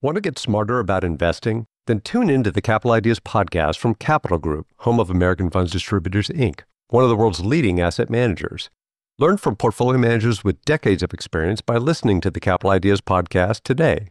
Want to get smarter about investing? Then tune into the Capital Ideas podcast from Capital Group, home of American Funds Distributors, Inc., one of the world's leading asset managers. Learn from portfolio managers with decades of experience by listening to the Capital Ideas podcast today.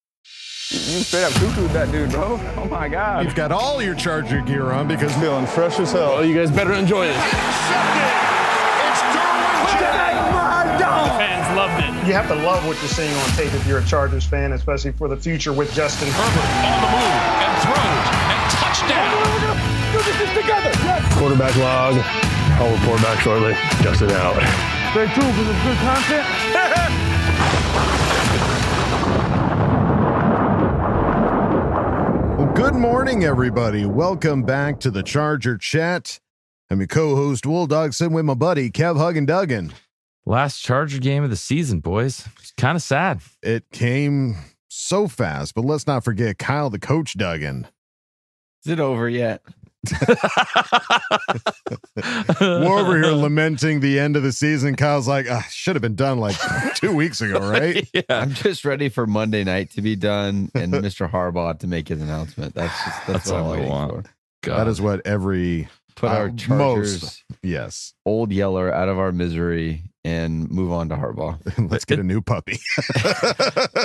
You straight up cuckooed that dude, bro. Oh my god. You've got all your Charger gear on because feeling fresh as hell. Oh, you guys better enjoy this. Fans loved it. You have to love what you're seeing on tape if you're a Chargers fan, especially for the future with Justin Herbert on the move and throws and touchdown. Go get this together. Quarterback log. I'll report back shortly. Justin out. Stay tuned for some good content. good morning, everybody. Welcome back to the Charger Chat. I'm your co-host Wool Dog, sitting with my buddy Kev Huggin Duggan. Last Charger game of the season, boys. It's kind of sad. It came so fast, but let's not forget Kyle, the coach Duggan. Is it over yet? We're over here lamenting the end of the season. Kyle's like, ah, should have been done like two weeks ago, right? yeah. I'm just ready for Monday night to be done and Mr. Harbaugh to make his announcement. That's just that's, That's what all I'm I want. God. That is what every Put Uh, our Chargers most- yes. old yeller out of our misery and move on to Harbaugh. Let's get a new puppy.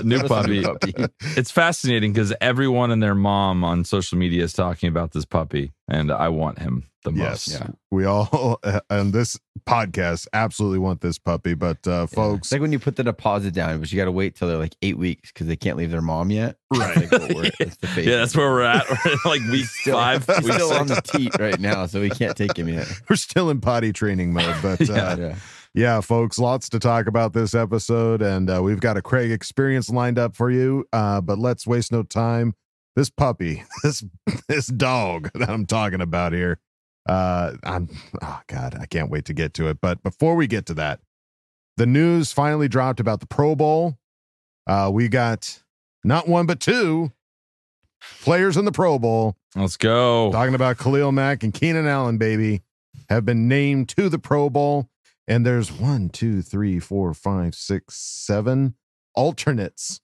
New Give new puppy. puppy. It's fascinating because everyone and their mom on social media is talking about this puppy, and I want him the yes, most. Yeah. we all on this podcast absolutely want this puppy, but uh, Yeah. folks, It's like when you put the deposit down, but you got to wait till they're like eight weeks because they can't leave their mom yet. Right. That's like what that's Yeah, that's where we're at. We're like week Still, five. he's week still on the teat right now, so we can't take him yet. we're still in potty training mode. But uh, Yeah. folks, lots to talk about this episode, and uh, we've got a Craig experience lined up for you. Uh, but let's waste no time. This puppy, this this dog that I'm talking about here. Uh, I'm oh god, I can't wait to get to it. But before we get to that, the news finally dropped about the Pro Bowl. Uh, we got not one but two players in the Pro Bowl. Let's go. Talking about Khalil Mack and Keenan Allen, baby, have been named to the Pro Bowl. And there's one, two, three, four, five, six, seven alternates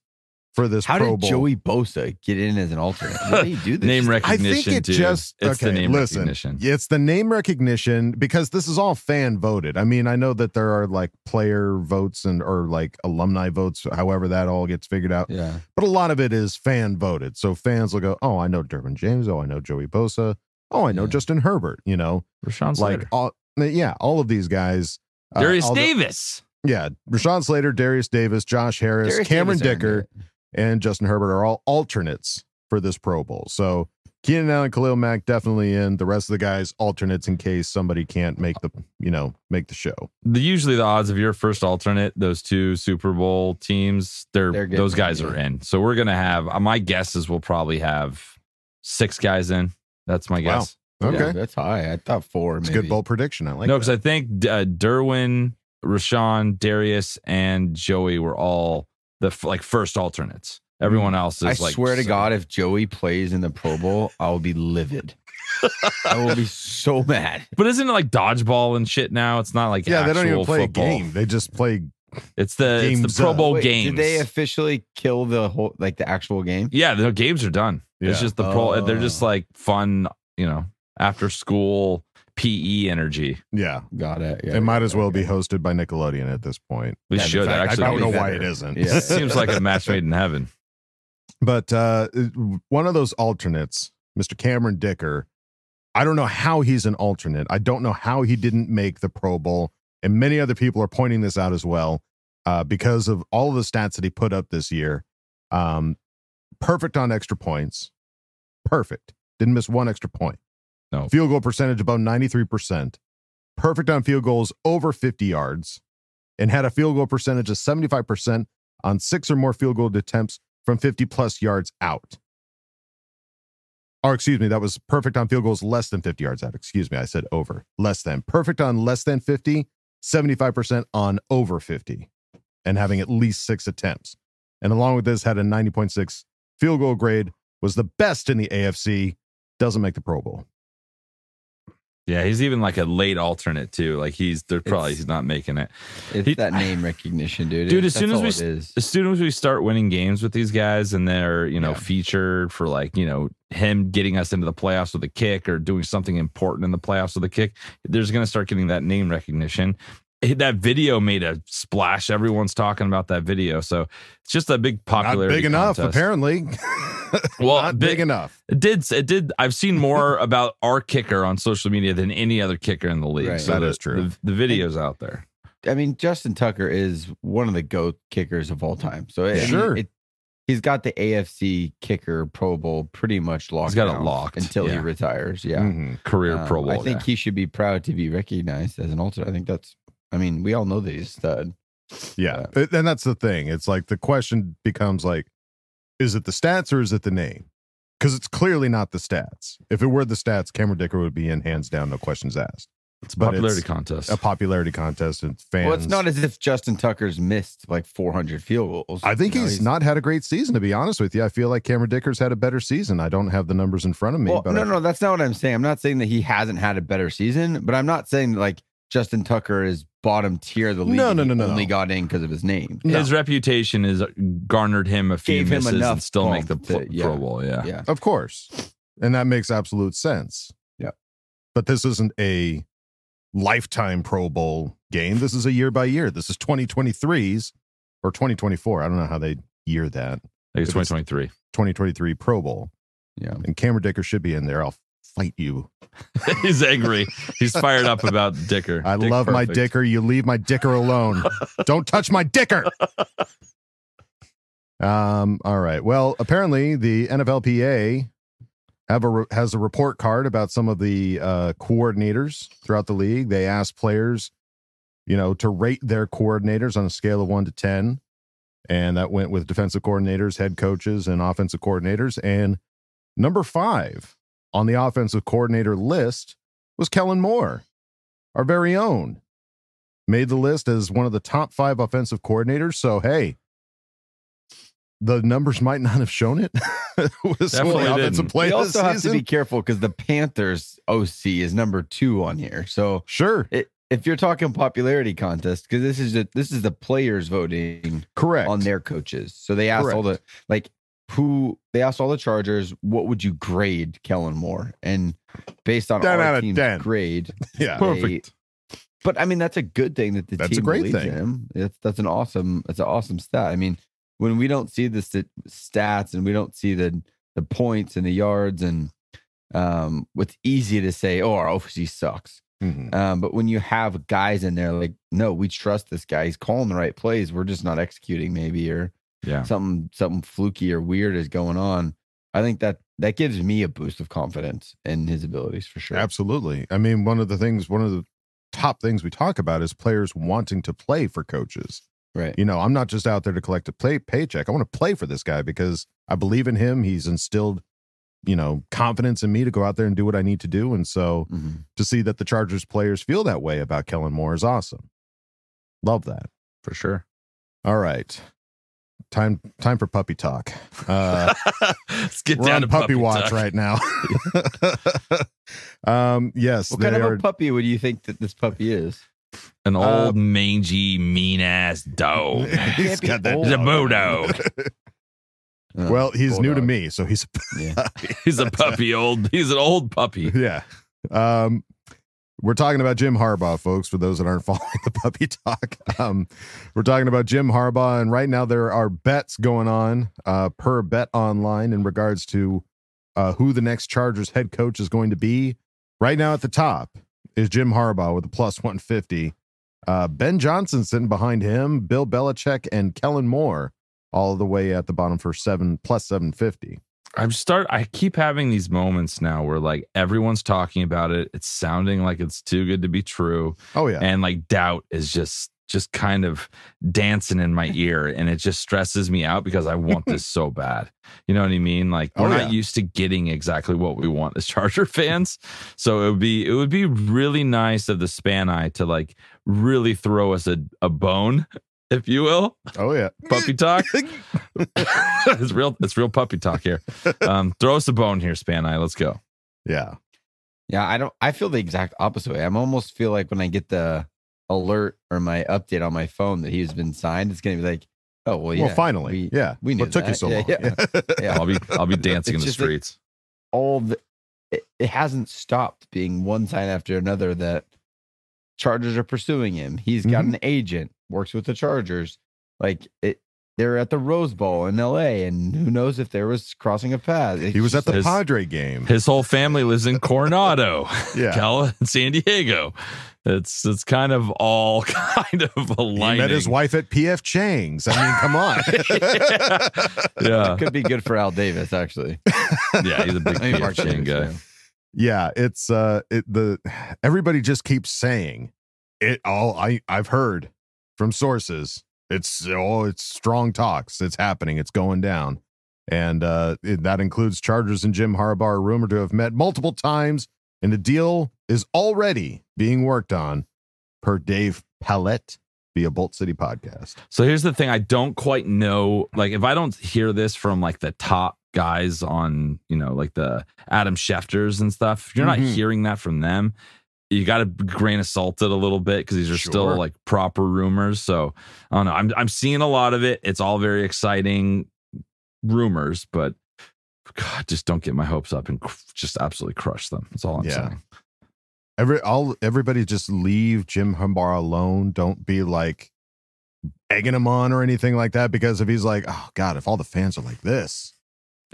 for this How Pro did Bowl. Joey Bosa get in as an alternate? How do you do this? Name I think it dude. just it's okay. the name listen, recognition. it's the name recognition because this is all fan voted. I mean, I know that there are like player votes and or like alumni votes, however that all gets figured out. Yeah. But a lot of it is fan voted. So fans will go, "Oh, I know Derwin James. Oh, I know Joey Bosa. Oh, I know Yeah. Justin Herbert." You know, Rashawn like Slater. all yeah, all of these guys. Uh, Derius all the- Davis. yeah, Rashawn Slater, Derius Davis, Josh Harris, Derius Cameron Davis Dicker, and Justin Herbert are all alternates for this Pro Bowl. So Keenan Allen, Khalil Mack definitely in. The rest of the guys alternates in case somebody can't make the you know make the show. The, usually the odds of your first alternate, those two Super Bowl teams, they're, They're getting those guys in, are in. So we're gonna have. uh, My guess is we'll probably have six guys in. That's my Wow. guess. Okay, Yeah, that's high. I thought four. it's a maybe. good bold prediction. I like. no, because I think uh, Derwin, Rashawn, Derius, and Joey were all the f- like first alternates. Everyone else is I like. swear to so- God, if Joey plays in the Pro Bowl, I will be livid. I will be so mad. But isn't it like dodgeball and shit now? It's not like yeah, they don't even play football. a game. They just play. It's the it's the Pro up. Bowl Wait, games. Did they officially kill the whole like the actual game? Yeah, the games are done. It's just the pro. They're just Oh. like fun, you know, after school PE energy. Yeah, Got it. Yeah, it might as well okay. be hosted by Nickelodeon at this point. We Yeah, should fact, I actually. I don't know be why it isn't. Yeah. It seems like a match made in heaven. But uh, one of those alternates, Mr. Cameron Dicker, I don't know how he's an alternate. I don't know how he didn't make the Pro Bowl. And many other people are pointing this out as well uh, because of all of the stats that he put up this year. Um, perfect on extra points. Perfect. Didn't miss one extra point. No. Field goal percentage above 93%. Perfect on field goals over 50 yards. And had a field goal percentage of 75% on six or more field goal attempts from 50 plus yards out. Or excuse me, that was perfect on field goals less than 50 yards out. Excuse me, I said over. Less than. Perfect on less than 50, 75% on over 50, and having at least six attempts. And along with this, had a 90.6 field goal grade, was the best in the AFC, doesn't make the Pro Bowl. Yeah, he's even like a late alternate too. Like he's they're probably It's- he's not making it. It's He- that name recognition, dude. Dude, as soon as we all it s- is. as soon as we start winning games with these guys and they're you know Yeah. featured for like you know him getting us into the playoffs with a kick or doing something important in the playoffs with a kick, there's going to start getting that name recognition. That video made a splash. Everyone's talking about that video, so it's just a big popularity. Not big enough, contest. apparently. Well, Not big- big enough. It did. It did. I've seen more about our kicker on social media than any other kicker in the league. Right. So That the, is true. The, the video's out there. I mean, Justin Tucker is one of the GOAT kickers of all time. So I mean, Sure. it, he's got the AFC kicker Pro Bowl pretty much locked. He's got it locked, until he retires. Yeah, Mhm. Career Um, Pro Bowl. I think guy. he should be proud to be recognized as an alternate. I think that's. I mean, we all know that he's stud. Yeah. And that's the thing. It's like the question becomes like, is it the stats or is it the name? Because it's clearly not the stats. If it were the stats, Cameron Dicker would be in hands down, no questions asked. it's a but popularity it's contest. A popularity contest and fans. Well, it's not as if Justin Tucker's missed like 400 field goals. I think You know, he's, not had a great season, to be honest with you. I feel like Cameron Dicker's had a better season. I don't have the numbers in front of me, Well, but no, I- no, that's not what I'm saying. I'm not saying that he hasn't had a better season, but I'm not saying like Justin Tucker is bottom tier of the league. No, no, no, no, Only no. got in because of his name. His reputation has garnered him a few Gave him misses enough and still make the bump pro, to- yeah. Pro Bowl. Yeah. Yeah. Of course. And that makes absolute sense. Yeah. But this isn't a lifetime Pro Bowl game. This is a year by year. This is 2023's or 2024. I don't know how they year that. I think it's- 2023. 2023 Pro Bowl. Yeah. And Cameron Dicker should be in there. I'll fight you. He's angry. He's fired up about Dicker. I Dick love my. Dicker. You leave my Dicker alone. don't touch my Dicker. Um, all right. Well, apparently the NFLPA have a re- has a report card about some of the uh, coordinators throughout the league. They asked players, you know, to rate their coordinators on a scale of one to ten, and that went with defensive coordinators, head coaches, and offensive coordinators. And number five on the offensive coordinator list was Kellen Moore, our very own. Made the list as one of the top five offensive coordinators. So hey, the numbers might not have shown it. with some of Definitely the didn't. play We this also have to be careful because the Panthers OC is number two on here. So Sure, it, if you're talking popularity contest, because this is a, this is the players voting correct. on their coaches. So they asked all the like who they asked all the Chargers, what would you grade Kellen Moore? And based on 10 out our of team's 10. grade, yeah, they- Perfect. But I mean, that's a good thing that the That's a team great believes thing. him. That's that's an awesome that's an awesome stat. I mean, when we don't see the st- stats and we don't see the the points and the yards and um, what's easy to say, oh, our OC sucks. Mhm. Um, but when you have guys in there like, no, we trust this guy. He's calling the right plays. We're just not executing, maybe, or Yeah. something something fluky or weird is going on. I think that that gives me a boost of confidence in his abilities for sure. Absolutely. I mean, one of the things, one of the top things we talk about is players wanting to play for coaches. Right. You know, I'm not just out there to collect a play paycheck. I want to play for this guy because I believe in him. He's instilled, you know, confidence in me to go out there and do what I need to do. And so Mhm. to see that the Chargers players feel that way about Kellen Moore is awesome. Love that. For sure. All right. Time time for puppy talk. Uh Let's get we're down on to puppy, watch talk. right now. um yes, What they kind of are a puppy would you think that this puppy is? An Uh, old, mangy, mean ass dog. He's Can't got that. He's a dog. bulldog. Uh, Well, he's new to me, so he's Yeah. He's a puppy. Old. He's an old puppy. yeah. Um, we're talking about Jim Harbaugh, folks. For those that aren't following the puppy talk, um, we're talking about Jim Harbaugh, and right now there are bets going on uh, per Bet Online in regards to uh, who the next Chargers head coach is going to be. Right now, at the top is Jim Harbaugh with a plus one fifty. Uh, ben Johnson sitting behind him, Bill Belichick, and Kellen Moore all the way at the bottom for seven plus seven fifty. I'm start. I keep having these moments now where like everyone's talking about it. It's sounding like it's too good to be true, Oh yeah, and like doubt is just just kind of dancing in my ear and it just stresses me out because I want this so bad. You know what I mean? Like we're Oh, not yeah. used to getting exactly what we want as Charger fans. So it would be it would be really nice of the span eye to like really throw us a, a bone, if you will. Oh yeah. Puppy talk. it's real it's real puppy talk here. Um throw us a bone here, span eye. Let's go. Yeah. Yeah, I don't. I feel the exact opposite way. I'm almost feel like when I get the alert or my update on my phone that he's been signed, it's gonna be like, oh well, yeah. well, finally. we- yeah. we knew What took you so Yeah, long? yeah. Yeah. I'll be I'll be dancing in the just like- streets. all the it, it hasn't stopped being one sign after another that Chargers are pursuing him. He's got Mhm. an agent, works with the Chargers. Like it, they're at the Rose Bowl in L.A. and who knows if there was crossing of paths. It's he was at the His- Padre game. His whole family lives in Coronado, Yeah. Cal, San Diego. It's it's kind of all kind of He aligning. met his wife at PF Chang's. I mean, come on. Yeah, could be good for Al Davis actually. yeah, he's a big I PF Chang guy. yeah. Yeah, it's uh it the everybody just keeps saying it all I I've heard from sources. It's oh it's strong talks. It's happening. It's going down. And uh it, that includes Chargers and Jim Harbaugh rumored to have met multiple times and the deal is already being worked on per Dave Palette via Bolt City podcast. So here's the thing: I don't quite know. Like, if I don't hear this from like the top guys on, you know, like the Adam Schefters and stuff, if you're Mhm. not hearing that from them, you got to grain of salt it a little bit because these are still like proper rumors. So I don't know. I'm I'm seeing a lot of it. It's all very exciting rumors, but God, just don't get my hopes up and just absolutely crush them. That's all I'm Yeah. saying. Every all everybody just leave Jim Harbaugh alone. Don't be like egging him on or anything like that. Because if he's like, oh God, if all the fans are like this,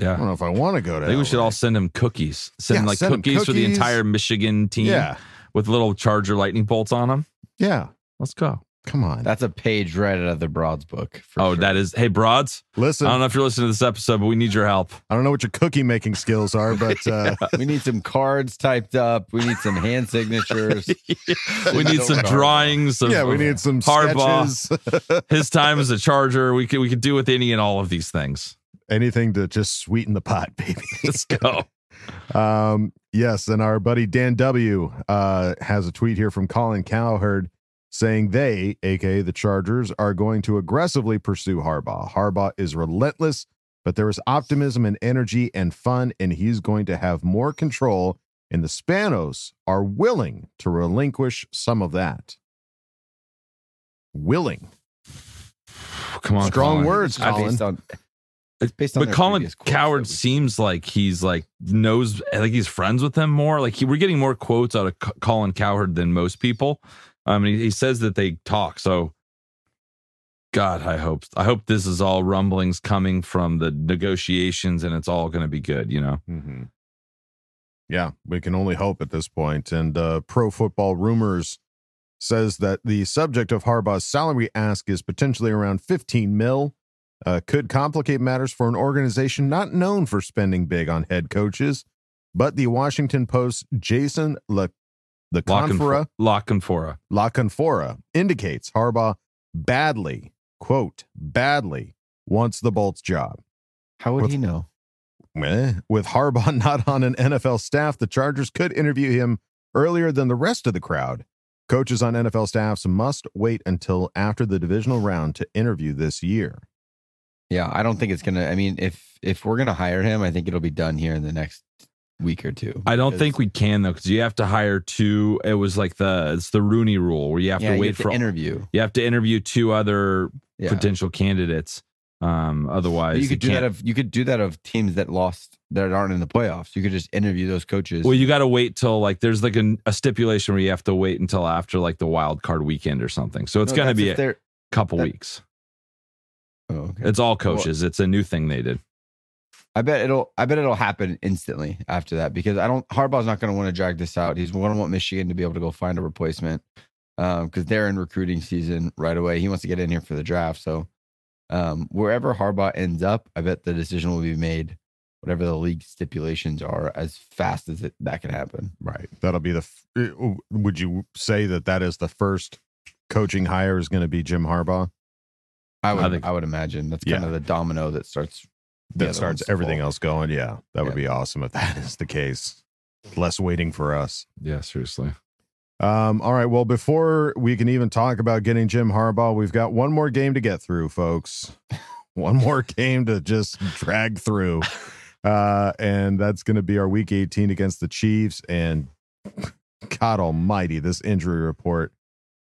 I don't know if I want to go to. I think we should all send him cookies. Send Yeah, like send him cookies, for the cookies. entire Michigan team Yeah, with little charger lightning bolts on them. yeah. Let's go. Come on, That's a page right out of the Broads book. For Oh, sure. that is. Hey, broads. listen. I don't know if you're listening to this episode, but we need your help. I don't know what your cookie making skills are, but uh, we need some cards typed up. We need some hand signatures. we need some drawings. Of, yeah, we of need some Harbaugh. sketches. his time as a charger. We could we could do with any and all of these things. Anything to just sweeten the pot, baby. Let's go. Um, yes, and our buddy Dan W uh, has a tweet here from Colin Cowherd saying they, aka the Chargers, are going to aggressively pursue Harbaugh. Harbaugh is relentless, but there is optimism and energy and fun, and he's going to have more control. And the Spanos are willing to relinquish some of that. Willing. Come on, Strong Colin. words, Colin. It's based on But Colin Cowherd seems like he's like knows like he's friends with them more. Like he, we're getting more quotes out of C- Colin Cowherd than most people. I mean, he, he says that they talk. So, God, I hope I hope this is all rumblings coming from the negotiations, and it's all going to be good. You know, Mm-hmm. Yeah, we can only hope at this point. And uh, Pro Football Rumors says that the subject of Harbaugh's salary ask is potentially around 15 mil. Uh, could complicate matters for an organization not known for spending big on head coaches. But the Washington Post Jason La, the Canfora Lockenfora. La Canfora indicates Harbaugh badly, quote, badly wants the Bolts job. How would With- he know? Eh, With Harbaugh not on an NFL staff, the Chargers could interview him earlier than the rest of the crowd. Coaches on NFL staffs must wait until after the divisional round to interview this year. Yeah, I don't think it's gonna. I mean, if if we're gonna hire him, I think it'll be done here in the next week or two. I don't think we can though, because you have to hire two. It was like the it's the Rooney rule where you have yeah, to wait have to for interview. you have to interview two other Yeah. potential candidates. Um, But otherwise, you could do can't- that of you could do that of teams that lost that aren't in the playoffs. You could just interview those coaches. Well, you got to wait till like there's like a, a stipulation where you have to wait until after like the wild card weekend or something. So it's No, going to be a couple that- weeks. Oh, okay. It's all coaches. it's a new thing they did. I bet it'll. I bet it'll happen instantly after that because I don't. Harbaugh's not going to want to drag this out. He's going to want Michigan to be able to go find a replacement because they're in recruiting season right away. He wants to get in here for the draft. So um, wherever Harbaugh ends up, I bet the decision will be made, whatever the league stipulations are, as fast as it, that can happen. Right. That'll be the. f- Would you say that that is the first coaching hire is going to be Jim Harbaugh. I would I I, would imagine that's kind Yeah. of the domino that starts That starts everything fall. else going. Yeah, that would be awesome if that is the case. Less waiting for us. Yeah, seriously. Um, all right. Well, before we can even talk about getting Jim Harbaugh, we've got one more game to get through, folks. one more game to just drag through. Uh, and that's going to be our week 18 against the Chiefs. And God almighty, this injury report.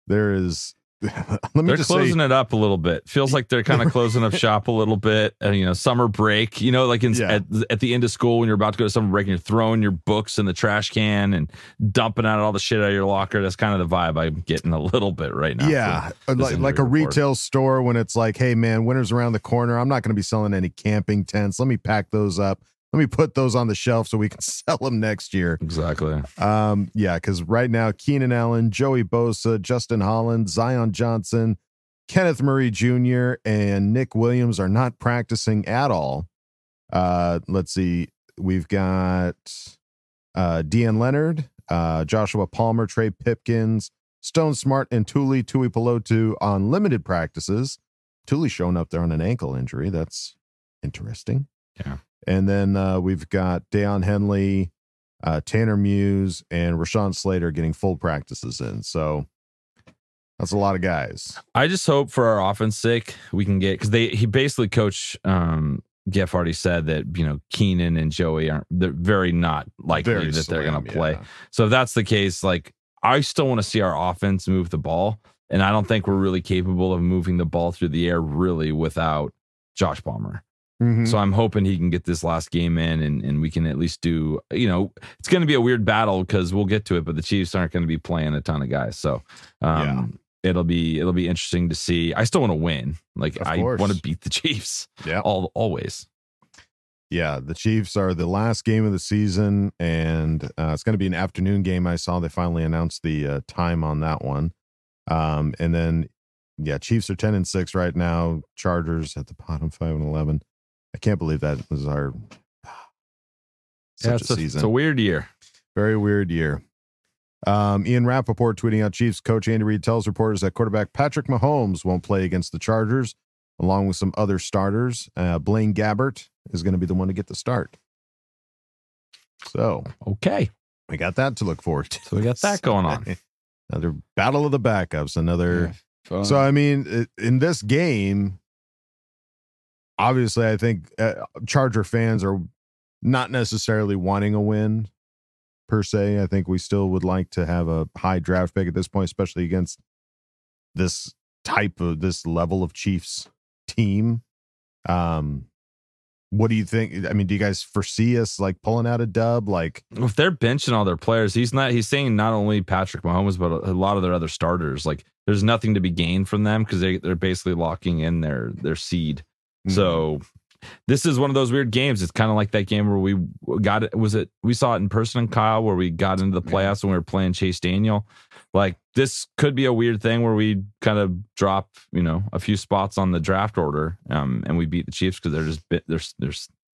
There is, let me They're just closing say, it up a little bit. Feels like they're kind of closing up shop a little bit. And you know, summer break. You know, like in, Yeah. at, at the end of school when you're about to go to summer break and you're throwing your books in the trash can and dumping out all the shit out of your locker. That's kind of the vibe I'm getting a little bit right now. yeah, uh, like, like a report. retail store when it's like, hey, man, winter's around the corner. I'm not going to be selling any camping tents. Let me pack those up. Let me put those on the shelf so we can sell them next year. Exactly. Um, yeah, because right now, Keenan Allen, Joey Bosa, Justin Holland, Zion Johnson, Kenneth Murray Jr., and Nick Williams are not practicing at all. Uh, let's see, we've got uh Deane Leonard, uh, Joshua Palmer, Trey Pipkins, Stone Smartt, and Tuli Tuipulotu on limited practices. Tuli showing up there on an ankle injury. That's interesting. Yeah. And then uh, we've got Daiyan Henley, uh, Tanner Muse, and Rashawn Slater getting full practices in. So that's a lot of guys. I just hope for our offense sake we can get because they he basically coach um Giff already said that you know Keenan and Joey aren't they're very not likely Very that they're gonna play. yeah. So if that's the case, like I still want to see our offense move the ball, and I don't think we're really capable of moving the ball through the air really without Josh Palmer. Mhm. So I'm hoping he can get this last game in, and and we can at least do. You know, it's going to be a weird battle because we'll get to it, but the Chiefs aren't going to be playing a ton of guys, so um, it'll be it'll be interesting to see. I still want to win. Like Of I want to beat the Chiefs. Yeah. all always. Yeah, the Chiefs are the last game of the season, and uh, it's going to be an afternoon game. I saw they finally announced the uh, time on that one. Um, and then, yeah, Chiefs are ten and six right now. Chargers at the bottom, five and eleven. I can't believe that was our such Yeah, a it's, a, season. it's a weird year. Very weird year. Um, Ian Rapoport tweeting out Chiefs coach Andy Reid tells reporters that quarterback Patrick Mahomes won't play against the Chargers, along with some other starters. Uh, Blaine Gabbert is going to be the one to get the start. So Okay, we got that to look forward to. so we got that going on. another battle of the backups. Another. Yeah. So I mean, in this game, obviously, I think uh, Charger fans are not necessarily wanting a win per se. I think we still would like to have a high draft pick at this point, especially against this type of this level of Chiefs team. Um, what do you think? I mean, do you guys foresee us like pulling out a dub? Like, if they're benching all their players, he's not. He's saying not only Patrick Mahomes, but a, lot of their other starters. Like, there's nothing to be gained from them because they they're basically locking in their their seed. Mm-hmm. So this is one of those weird games. It's kind of like that game where we got it. Was it we saw it in person, in Kyle, where we got into the playoffs and we were playing Chase Daniel. Like this could be a weird thing where we kind of drop, you know, a few spots on the draft order, um, and we beat the Chiefs because they're just bit, they're they're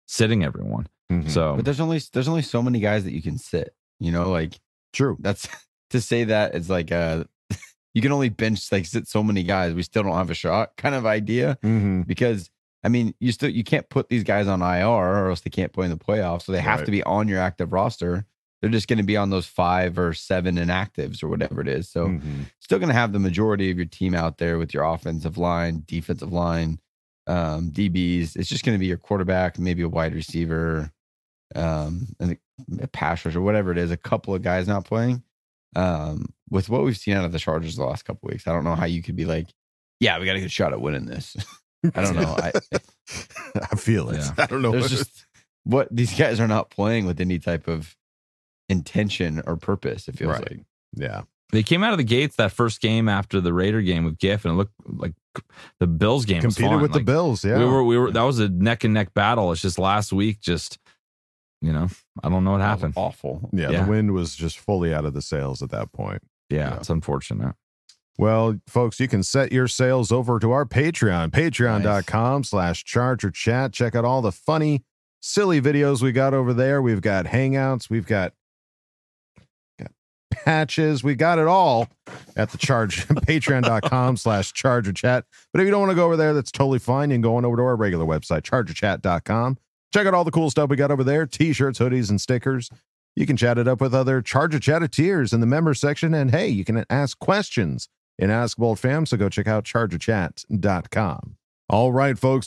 sitting everyone. Mhm. So but there's only there's only so many guys that you can sit. You know, like true. that's to say that it's like uh you can only bench like sit so many guys. We still don't have a shot kind of idea Mm-hmm. because I mean you still you can't put these guys on IR or else they can't play in the playoffs. So they have Right. to be on your active roster. They're just going to be on those five or seven inactives or whatever it is. So Mm-hmm. still going to have the majority of your team out there with your offensive line, defensive line, um, DBs. It's just going to be your quarterback, maybe a wide receiver, um, and a pass rush or whatever it is. A couple of guys not playing. Um, with what we've seen out of the Chargers the last couple weeks, I don't know how you could be like, yeah, we got a good shot at winning this. I don't know. I, I feel it. Yeah. I don't know. there's just what these guys are not playing with any type of intention or purpose. It feels Right. like. yeah. they came out of the gates that first game after the Raider game with Giff, and it looked like the Bills game was Competed fun. with the Bills. Yeah. We were we were that was a neck and neck battle. It's just last week, just you know, I don't know what happened. Awful. yeah, yeah. The wind was just fully out of the sails at that point. Yeah, Yeah. it's unfortunate. Well, folks, you can set your sales over to our Patreon, patreon.com slash charger chat. Check out all the funny, silly videos we got over there. We've got hangouts, we've got, got hatches. We got it all at the charge patreon.com slash charger chat. But if you don't want to go over there, that's totally fine. You can go on over to our regular website, chargerchat.com. Check out all the cool stuff we got over there t-shirts, hoodies, and stickers. You can chat it up with other Charger Chatteteers in the member section. And hey, you can ask questions in Ask Bolt Fam. So go check out chargerchat.com. All right, folks.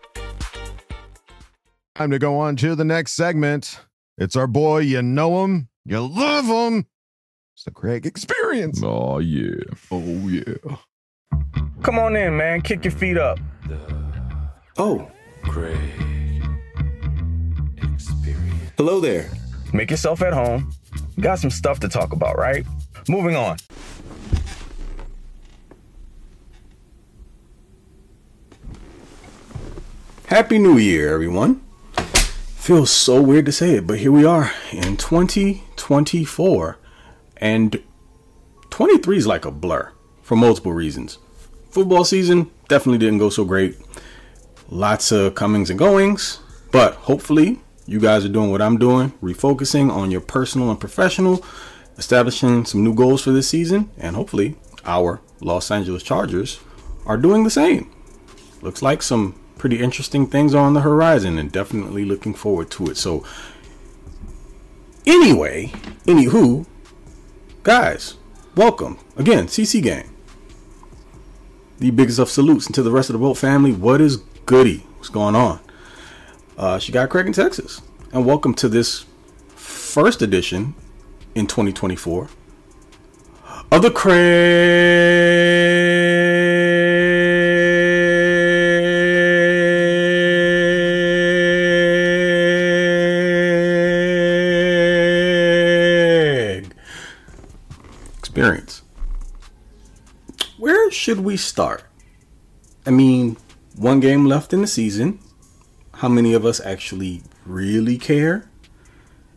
Time to go on to the next segment. It's our boy. You know him, you love him. It's the Craig Experience. Oh yeah. Oh yeah. Come on in, man. Kick your feet up. Oh, Craig Experience. hello there. Make yourself at home. Got some stuff to talk about, right? Moving on. Happy New Year, everyone. Feels so weird to say it, but here we are in 2024. And 23 is like a blur for multiple reasons. Football season definitely didn't go so great. Lots of comings and goings, but hopefully you guys are doing what I'm doing, refocusing on your personal and professional, establishing some new goals for this season, and hopefully our Los Angeles Chargers are doing the same. Looks like some pretty interesting things on the horizon and definitely looking forward to it. So, anyway, anywho, guys, welcome again, CC Gang. The biggest of salutes and to the rest of the Bolt family. What is goody? What's going on? Uh, she got Craig in Texas, and welcome to this first edition in 2024 of the Craig should we start? I mean, one game left in the season. How many of us actually really care?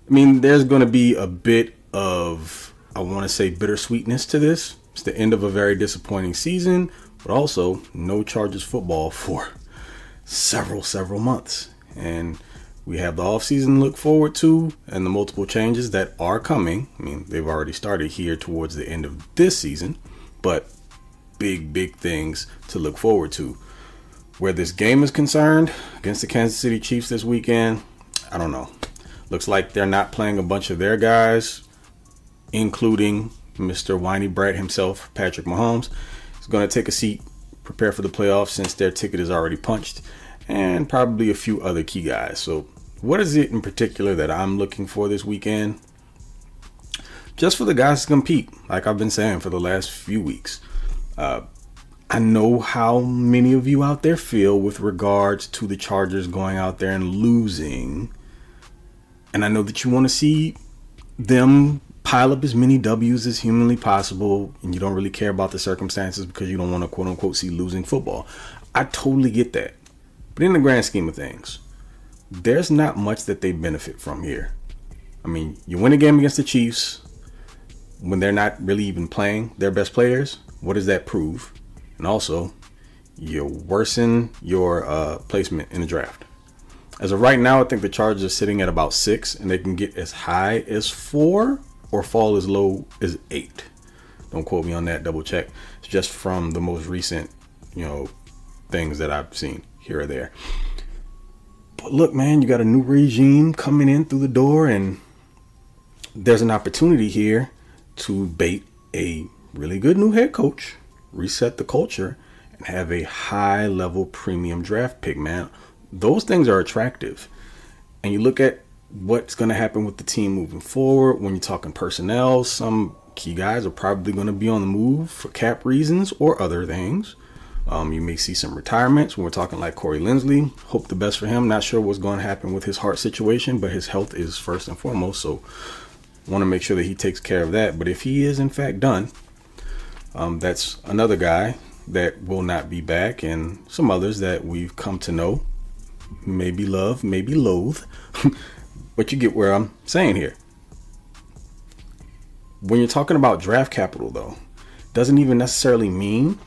I mean, there's going to be a bit of, I want to say, bittersweetness to this. It's the end of a very disappointing season, but also no Chargers football for several, several months. And we have the offseason to look forward to and the multiple changes that are coming. I mean, they've already started here towards the end of this season, but big, big things to look forward to. Where this game is concerned, against the Kansas City Chiefs this weekend, I don't know. Looks like they're not playing a bunch of their guys, including Mr. Whiny Brat himself, Patrick Mahomes. He's going to take a seat, prepare for the playoffs since their ticket is already punched, and probably a few other key guys. So, what is it in particular that I'm looking for this weekend? Just for the guys to compete, like I've been saying for the last few weeks. Uh, I know how many of you out there feel with regards to the Chargers going out there and losing. And I know that you want to see them pile up as many W's as humanly possible, and you don't really care about the circumstances because you don't want to quote unquote see losing football. I totally get that. But in the grand scheme of things, there's not much that they benefit from here. I mean, you win a game against the Chiefs when they're not really even playing their best players. What does that prove? And also, you worsen your uh, placement in the draft. As of right now, I think the Chargers are sitting at about six, and they can get as high as four or fall as low as eight. Don't quote me on that. Double check. It's just from the most recent, you know, things that I've seen here or there. But look, man, you got a new regime coming in through the door, and there's an opportunity here to bait a really good new head coach, reset the culture, and have a high level premium draft pick, man. Those things are attractive. And you look at what's going to happen with the team moving forward when you're talking personnel, some key guys are probably going to be on the move for cap reasons or other things. Um, you may see some retirements when we're talking like Corey Linsley. Hope the best for him. Not sure what's going to happen with his heart situation, but his health is first and foremost. So, want to make sure that he takes care of that. But if he is in fact done, um, that's another guy that will not be back, and some others that we've come to know, maybe love, maybe loathe. but you get where I'm saying here. When you're talking about draft capital, though, doesn't even necessarily mean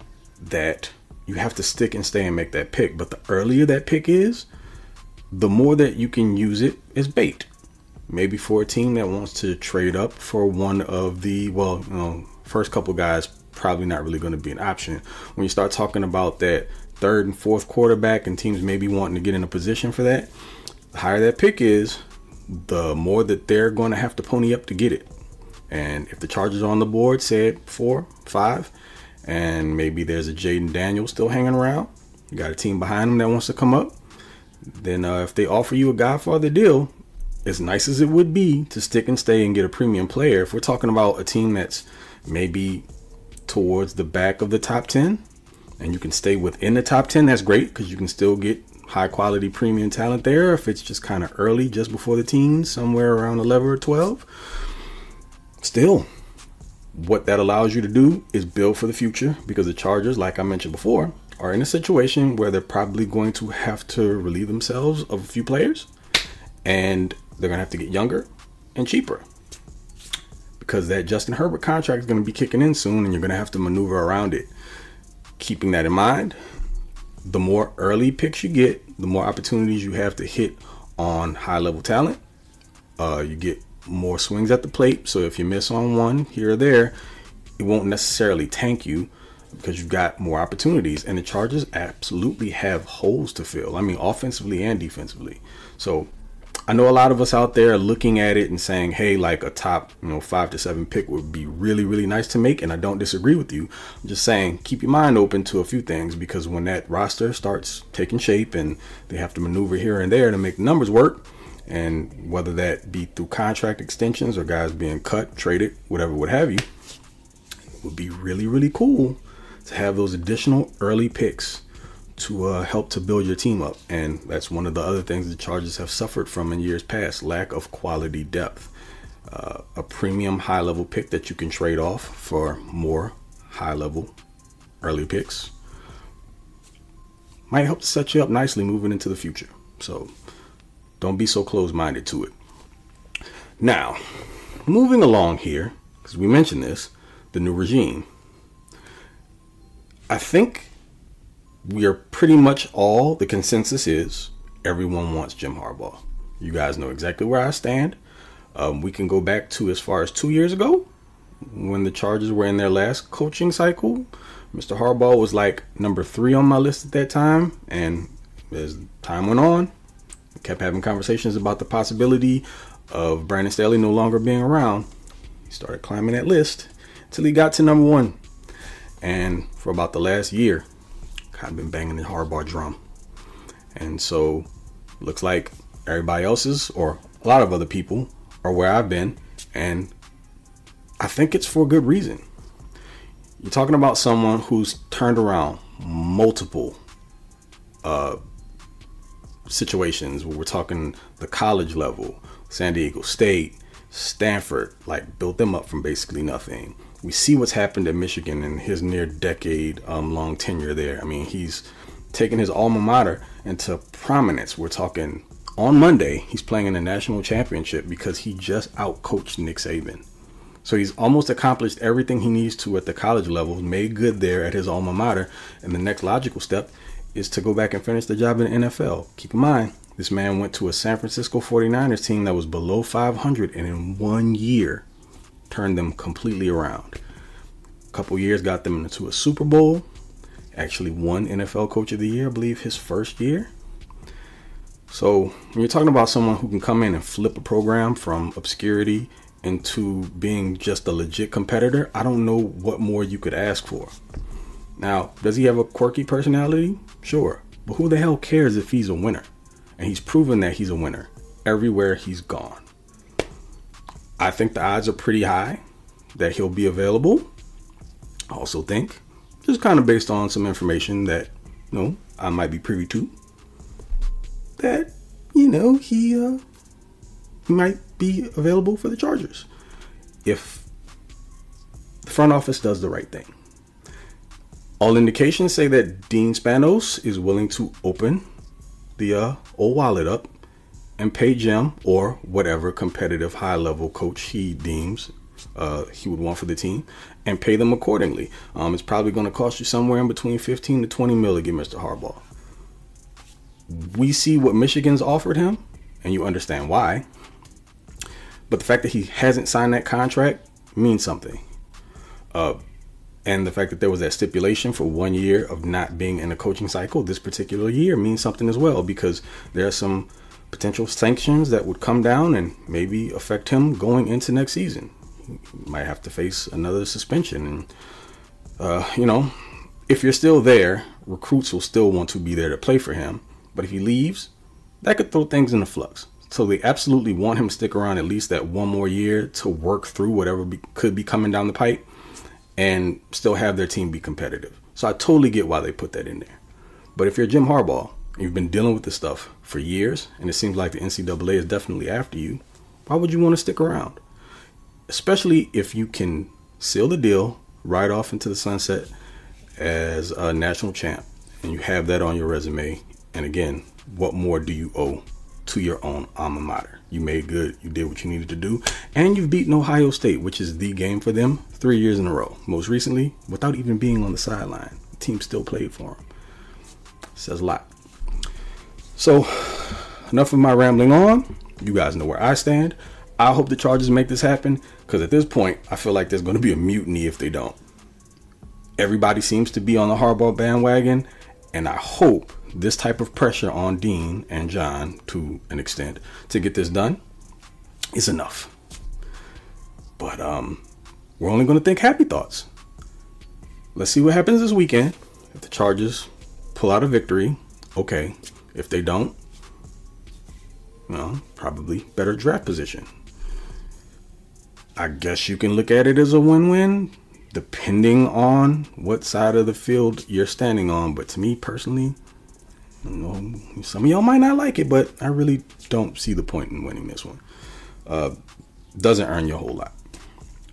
that you have to stick and stay and make that pick. But the earlier that pick is, the more that you can use it as bait. Maybe for a team that wants to trade up for one of the, well, you know, first couple guys probably not really going to be an option. When you start talking about that third and fourth quarterback and teams maybe wanting to get in a position for that, the higher that pick is, the more that they're going to have to pony up to get it. And if the Chargers on the board, say four, five, and maybe there's a Jayden Daniels still hanging around, you got a team behind them that wants to come up, then uh, if they offer you a Godfather deal, as nice as it would be to stick and stay and get a premium player, if we're talking about a team that's maybe towards the back of the top 10 and you can stay within the top 10, that's great because you can still get high quality premium talent there. If it's just kind of early, just before the teens, somewhere around 11 or 12, still, what that allows you to do is build for the future because the Chargers, like I mentioned before, are in a situation where they're probably going to have to relieve themselves of a few players and they're going to have to get younger and cheaper because that Justin Herbert contract is going to be kicking in soon and you're going to have to maneuver around it. Keeping that in mind, the more early picks you get, the more opportunities you have to hit on high level talent. Uh, you get more swings at the plate. So if you miss on one here or there, it won't necessarily tank you because you've got more opportunities. And the Chargers absolutely have holes to fill. I mean, offensively and defensively. So I know a lot of us out there are looking at it and saying, hey, like a top, you know, five to seven pick would be really, really nice to make. And I don't disagree with you. I'm just saying, keep your mind open to a few things because when that roster starts taking shape and they have to maneuver here and there to make the numbers work, and whether that be through contract extensions or guys being cut, traded, whatever, what have you, it would be really, really cool to have those additional early picks to uh, help to build your team up. And that's one of the other things the Chargers have suffered from in years past lack of quality depth. Uh, a premium high level pick that you can trade off for more high level early picks might help to set you up nicely moving into the future. So don't be so close minded to it. Now, moving along here, because we mentioned this, the new regime. I think we are pretty much all the consensus is everyone wants Jim Harbaugh. You guys know exactly where I stand. Um, we can go back to as far as two years ago when the Chargers were in their last coaching cycle. Mr. Harbaugh was like number three on my list at that time, and as time went on, I kept having conversations about the possibility of Brandon Staley no longer being around. He started climbing that list until he got to number one. And for about the last year, of been banging the Harbaugh drum. And so looks like everybody else's or a lot of other people are where I've been. And I think it's for good reason. You're talking about someone who's turned around multiple uh, situations where we're talking the college level, San Diego State, Stanford, like built them up from basically nothing we see what's happened at Michigan in his near decade um, long tenure there. I mean, he's taken his alma mater into prominence. We're talking on Monday, he's playing in the national championship because he just outcoached Nick Saban. So he's almost accomplished everything he needs to at the college level, made good there at his alma mater. And the next logical step is to go back and finish the job in the NFL. Keep in mind, this man went to a San Francisco 49ers team that was below 500, and in one year, turned them completely around. A couple years got them into a Super Bowl. Actually won NFL Coach of the Year, I believe, his first year. So when you're talking about someone who can come in and flip a program from obscurity into being just a legit competitor, I don't know what more you could ask for. Now, does he have a quirky personality? Sure. But who the hell cares if he's a winner? And he's proven that he's a winner everywhere he's gone. I think the odds are pretty high that he'll be available. I also think, just kind of based on some information that, you know, I might be privy to, that, you know, he, uh, might be available for the Chargers if the front office does the right thing. All indications say that Dean Spanos is willing to open the uh, old wallet up and pay Jim or whatever competitive high level coach he deems uh, he would want for the team and pay them accordingly. Um, it's probably going to cost you somewhere in between 15 to 20 mil to get Mr. Harbaugh. We see what Michigan's offered him, and you understand why. But the fact that he hasn't signed that contract means something. Uh, and the fact that there was that stipulation for one year of not being in a coaching cycle this particular year means something as well because there are some potential sanctions that would come down and maybe affect him going into next season. He might have to face another suspension. And, uh, you know, if you're still there, recruits will still want to be there to play for him. But if he leaves, that could throw things into flux. So they absolutely want him to stick around at least that one more year to work through whatever be, could be coming down the pipe and still have their team be competitive. So I totally get why they put that in there. But if you're Jim Harbaugh, you've been dealing with this stuff for years, and it seems like the NCAA is definitely after you, why would you want to stick around? Especially if you can seal the deal right off into the sunset as a national champ, and you have that on your resume. And again, what more do you owe to your own alma mater? You made good, you did what you needed to do, and you've beaten Ohio State, which is the game for them, three years in a row. Most recently, without even being on the sideline. The team still played for them. Says a lot. So, enough of my rambling on. You guys know where I stand. I hope the Chargers make this happen because at this point, I feel like there's going to be a mutiny if they don't. Everybody seems to be on the Harbaugh bandwagon, and I hope this type of pressure on Dean and John to an extent to get this done is enough. But um, we're only going to think happy thoughts. Let's see what happens this weekend. If the Chargers pull out a victory, okay. If they don't, well, probably better draft position. I guess you can look at it as a win win, depending on what side of the field you're standing on. But to me personally, some of y'all might not like it, but I really don't see the point in winning this one. Uh, doesn't earn you a whole lot.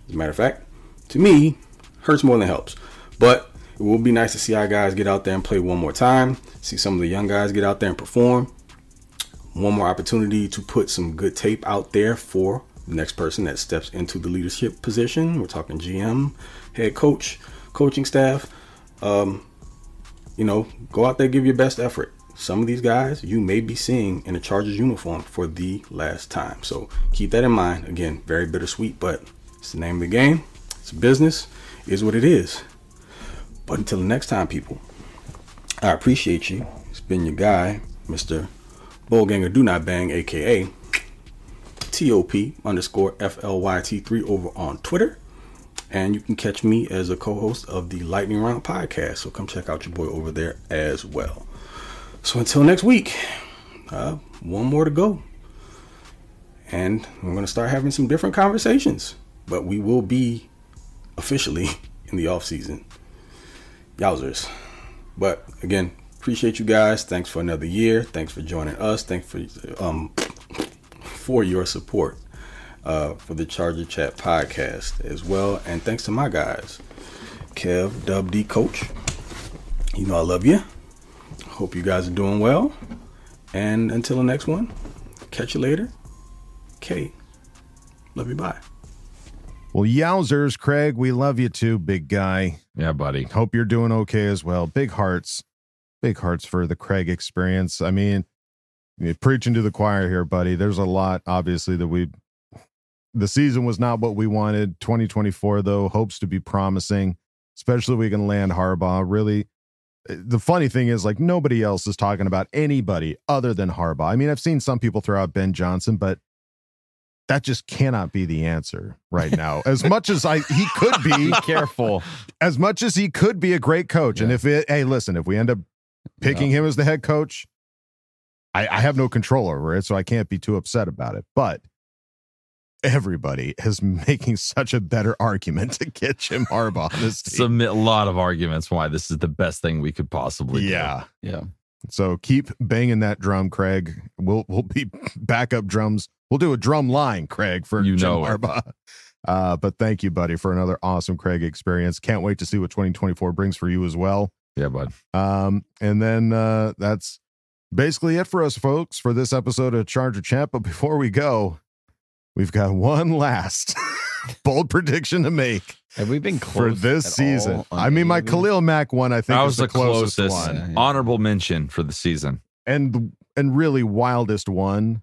As a matter of fact, to me, hurts more than helps. But it will be nice to see our guys get out there and play one more time. See some of the young guys get out there and perform. One more opportunity to put some good tape out there for the next person that steps into the leadership position. We're talking GM, head coach, coaching staff. Um, you know, go out there, give your best effort. Some of these guys you may be seeing in a Chargers uniform for the last time. So keep that in mind. Again, very bittersweet, but it's the name of the game. It's business. Is what it is. But until the next time, people, I appreciate you. It's been your guy, Mr. Bullganger Do Not Bang, aka TOP underscore FLYT3 over on Twitter. And you can catch me as a co host of the Lightning Round podcast. So come check out your boy over there as well. So until next week, uh, one more to go. And we're going to start having some different conversations. But we will be officially in the off season. Yowzers. But again, appreciate you guys. Thanks for another year. Thanks for joining us. Thanks for um for your support uh, for the Charger Chat podcast as well. And thanks to my guys, Kev, Dub D, Coach. You know I love you. Hope you guys are doing well. And until the next one, catch you later. K. Love you. Bye. Well, yowzers, Craig, we love you too, big guy. Yeah, buddy. Hope you're doing okay as well. Big hearts, big hearts for the Craig experience. I mean, preaching to the choir here, buddy. There's a lot, obviously, that we. The season was not what we wanted. 2024, though, hopes to be promising, especially if we can land Harbaugh. Really, eh, the funny thing is, like, nobody else is talking about anybody other than Harbaugh. I mean, I've seen some people throw out Ben Johnson, but that just cannot be the answer right now. As much as I he could be Be careful. as much as he could be a great coach. And if it, hey, listen, if we end up picking him as the head coach, I, I have no control over it, so I can't be too upset about it. But everybody is making such a better argument to get Jim Harbaugh on this team. Submit a lot of arguments why this is the best thing we could possibly do. yeah. Yeah. So keep banging that drum, Craig. We'll we'll be backup drums. We'll do a drum line, Craig, for You Jim know it. Harbaugh. Uh, but thank you, buddy, for another awesome Craig experience. Can't wait to see what 2024 brings for you as well. Yeah, bud. Um, and then uh, that's basically it for us, folks, for this episode of Charger Chat. But before we go, we've got one last bold prediction to make Have we been for this at season. all I mean, my any? Khalil Mack one, I think, That is was the the closest, closest, one, Yeah, yeah. honorable mention for the season. and and really wildest one.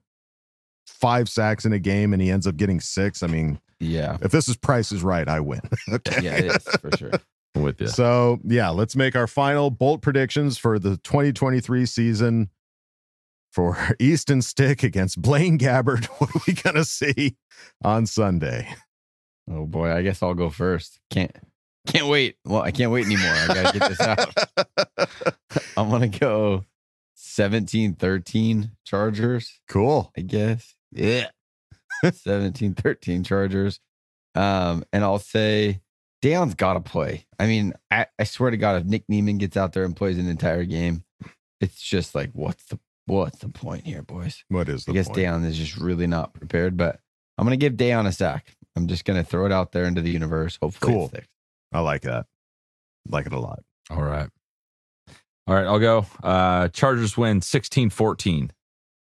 Five sacks in a game, and he ends up getting six. I mean, Yeah. if this is Price is right, I win. okay. Yeah, it is for sure. I'm with you. So yeah, let's make our final bold predictions for the 2023 season for Easton Stick against Blaine Gabbert. What are we gonna see on Sunday? Oh boy, I guess I'll go first. Can't can't wait. Well, I can't wait anymore. I gotta get this out. I'm gonna go 17-13 Chargers, cool. I guess. Yeah. 17-13 Chargers. Um, and I'll say Daiyan's gotta play. I mean, I, I swear to God, if Nick Niemann gets out there and plays an entire game, it's just like, what's the what's the point here, boys? What is the I guess point? Daiyan is just really not prepared, but I'm gonna give Daiyan a sack. I'm just gonna throw it out there into the universe. Hopefully, Cool. it sticks. I like that. Like it a lot. All right. All right, I'll go. Uh Chargers win 16-14.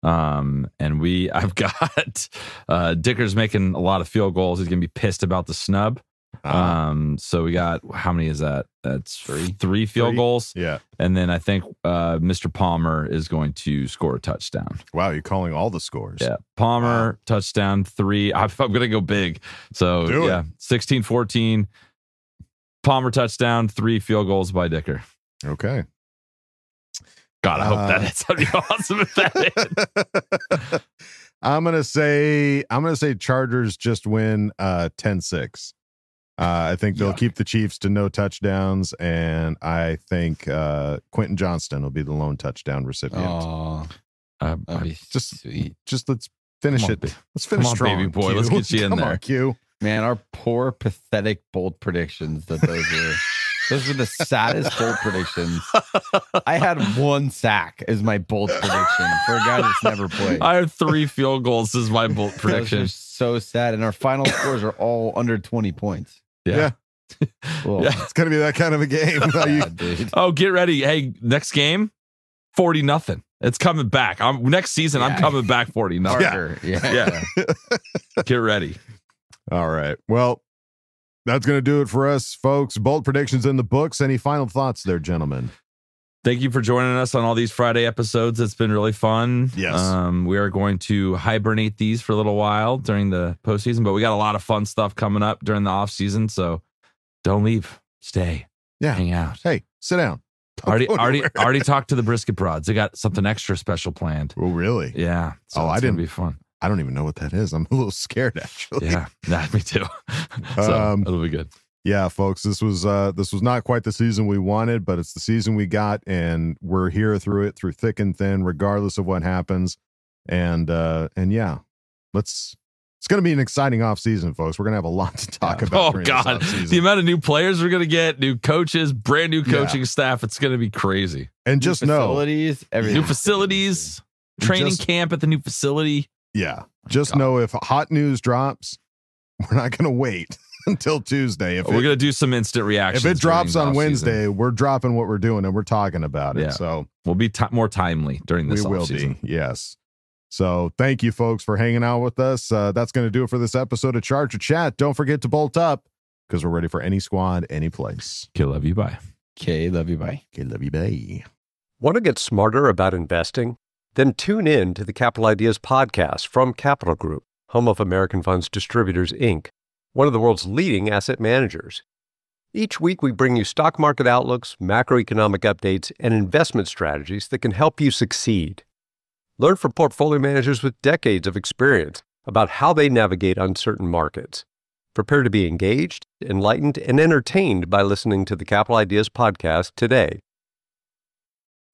Um and we I've got uh Dicker's making a lot of field goals. He's going to be pissed about the snub. Uh, Um so we got how many is that? That's Three. 3 field Three. goals. yeah. And then I think uh Mr. Palmer is going to score a touchdown. Wow, you're calling all the scores. Yeah. Palmer touchdown 3. I'm, I'm going to go big. So Do it. yeah, 16-14. Palmer touchdown, 3 field goals by Dicker. Okay. God, I hope Uh, that hits. That'd be awesome if that hit. I'm gonna say I'm gonna say Chargers just win uh 10-6. Uh, I think they'll Yuck. keep the Chiefs to no touchdowns, and I think uh, Quentin Johnston will be the lone touchdown recipient. Oh, Uh, Just- sweet, Just let's finish on, it. ba- Let's finish come on, strong, baby boy. Q. Let's get you in Come there. on, Q. man. Our poor, pathetic bold predictions. That those were. Those were the saddest bold predictions. I had one sack as my bold prediction for a guy that's never played. I have three field goals as my bolt Those prediction. are so sad, and our final scores are all under 20 points. Yeah. Ugh. Yeah. It's gonna be that kind of a game. How you- Oh, get ready. Hey, next game, 40 nothing. It's coming back. I'm next season, I'm coming back 40 nothing. Parker, yeah. Yeah. Get ready. All right. Well, that's gonna do it for us, folks. Bold predictions in the books. Any final thoughts there, gentlemen? Thank you for joining us on all these Friday episodes. It's been really fun. Yes. Um, we are going to hibernate these for a little while during the postseason, but we got a lot of fun stuff coming up during the off season. So don't leave. Stay. Yeah. Hang out. Hey, sit down. Don't already already already talked to the brisket broads. They got something extra special planned. Oh, really? Yeah. So Oh, I didn't- be fun. I don't even know what that is. I'm a little scared, actually. Yeah. Yeah, me too. so Um, it'll be good. Yeah folks this was uh this was not quite the season we wanted but it's the season we got and we're here through it through thick and thin regardless of what happens and uh and yeah let's it's going to be an exciting off season folks we're going to have a lot to talk about Oh God. The amount of new players we're gonna get, new coaches, brand new Yeah. coaching staff. It's gonna be crazy. and New just know everything. New facilities, training Just- camp at the new facility. yeah just God. know if hot news drops we're not going to wait until tuesday if we're it, gonna do some instant reactions. if it drops on the offseason. wednesday we're dropping what we're doing and we're talking about it Yeah. so we'll be ti more timely during this we will offseason. be yes so thank you folks for hanging out with us uh, that's going to do it for this episode of charger chat don't forget to bolt up because we're ready for any squad any place Okay, love you. Bye. Okay, love you. Bye. okay love you bye Want to get smarter about investing? Then tune in to the Capital Ideas podcast from Capital Group, home of American Funds Distributors, Inc., one of the world's leading asset managers. Each week, we bring you stock market outlooks, macroeconomic updates, and investment strategies that can help you succeed. Learn from portfolio managers with decades of experience, about how they navigate uncertain markets. Prepare to be engaged, enlightened, and entertained by listening to the Capital Ideas podcast today.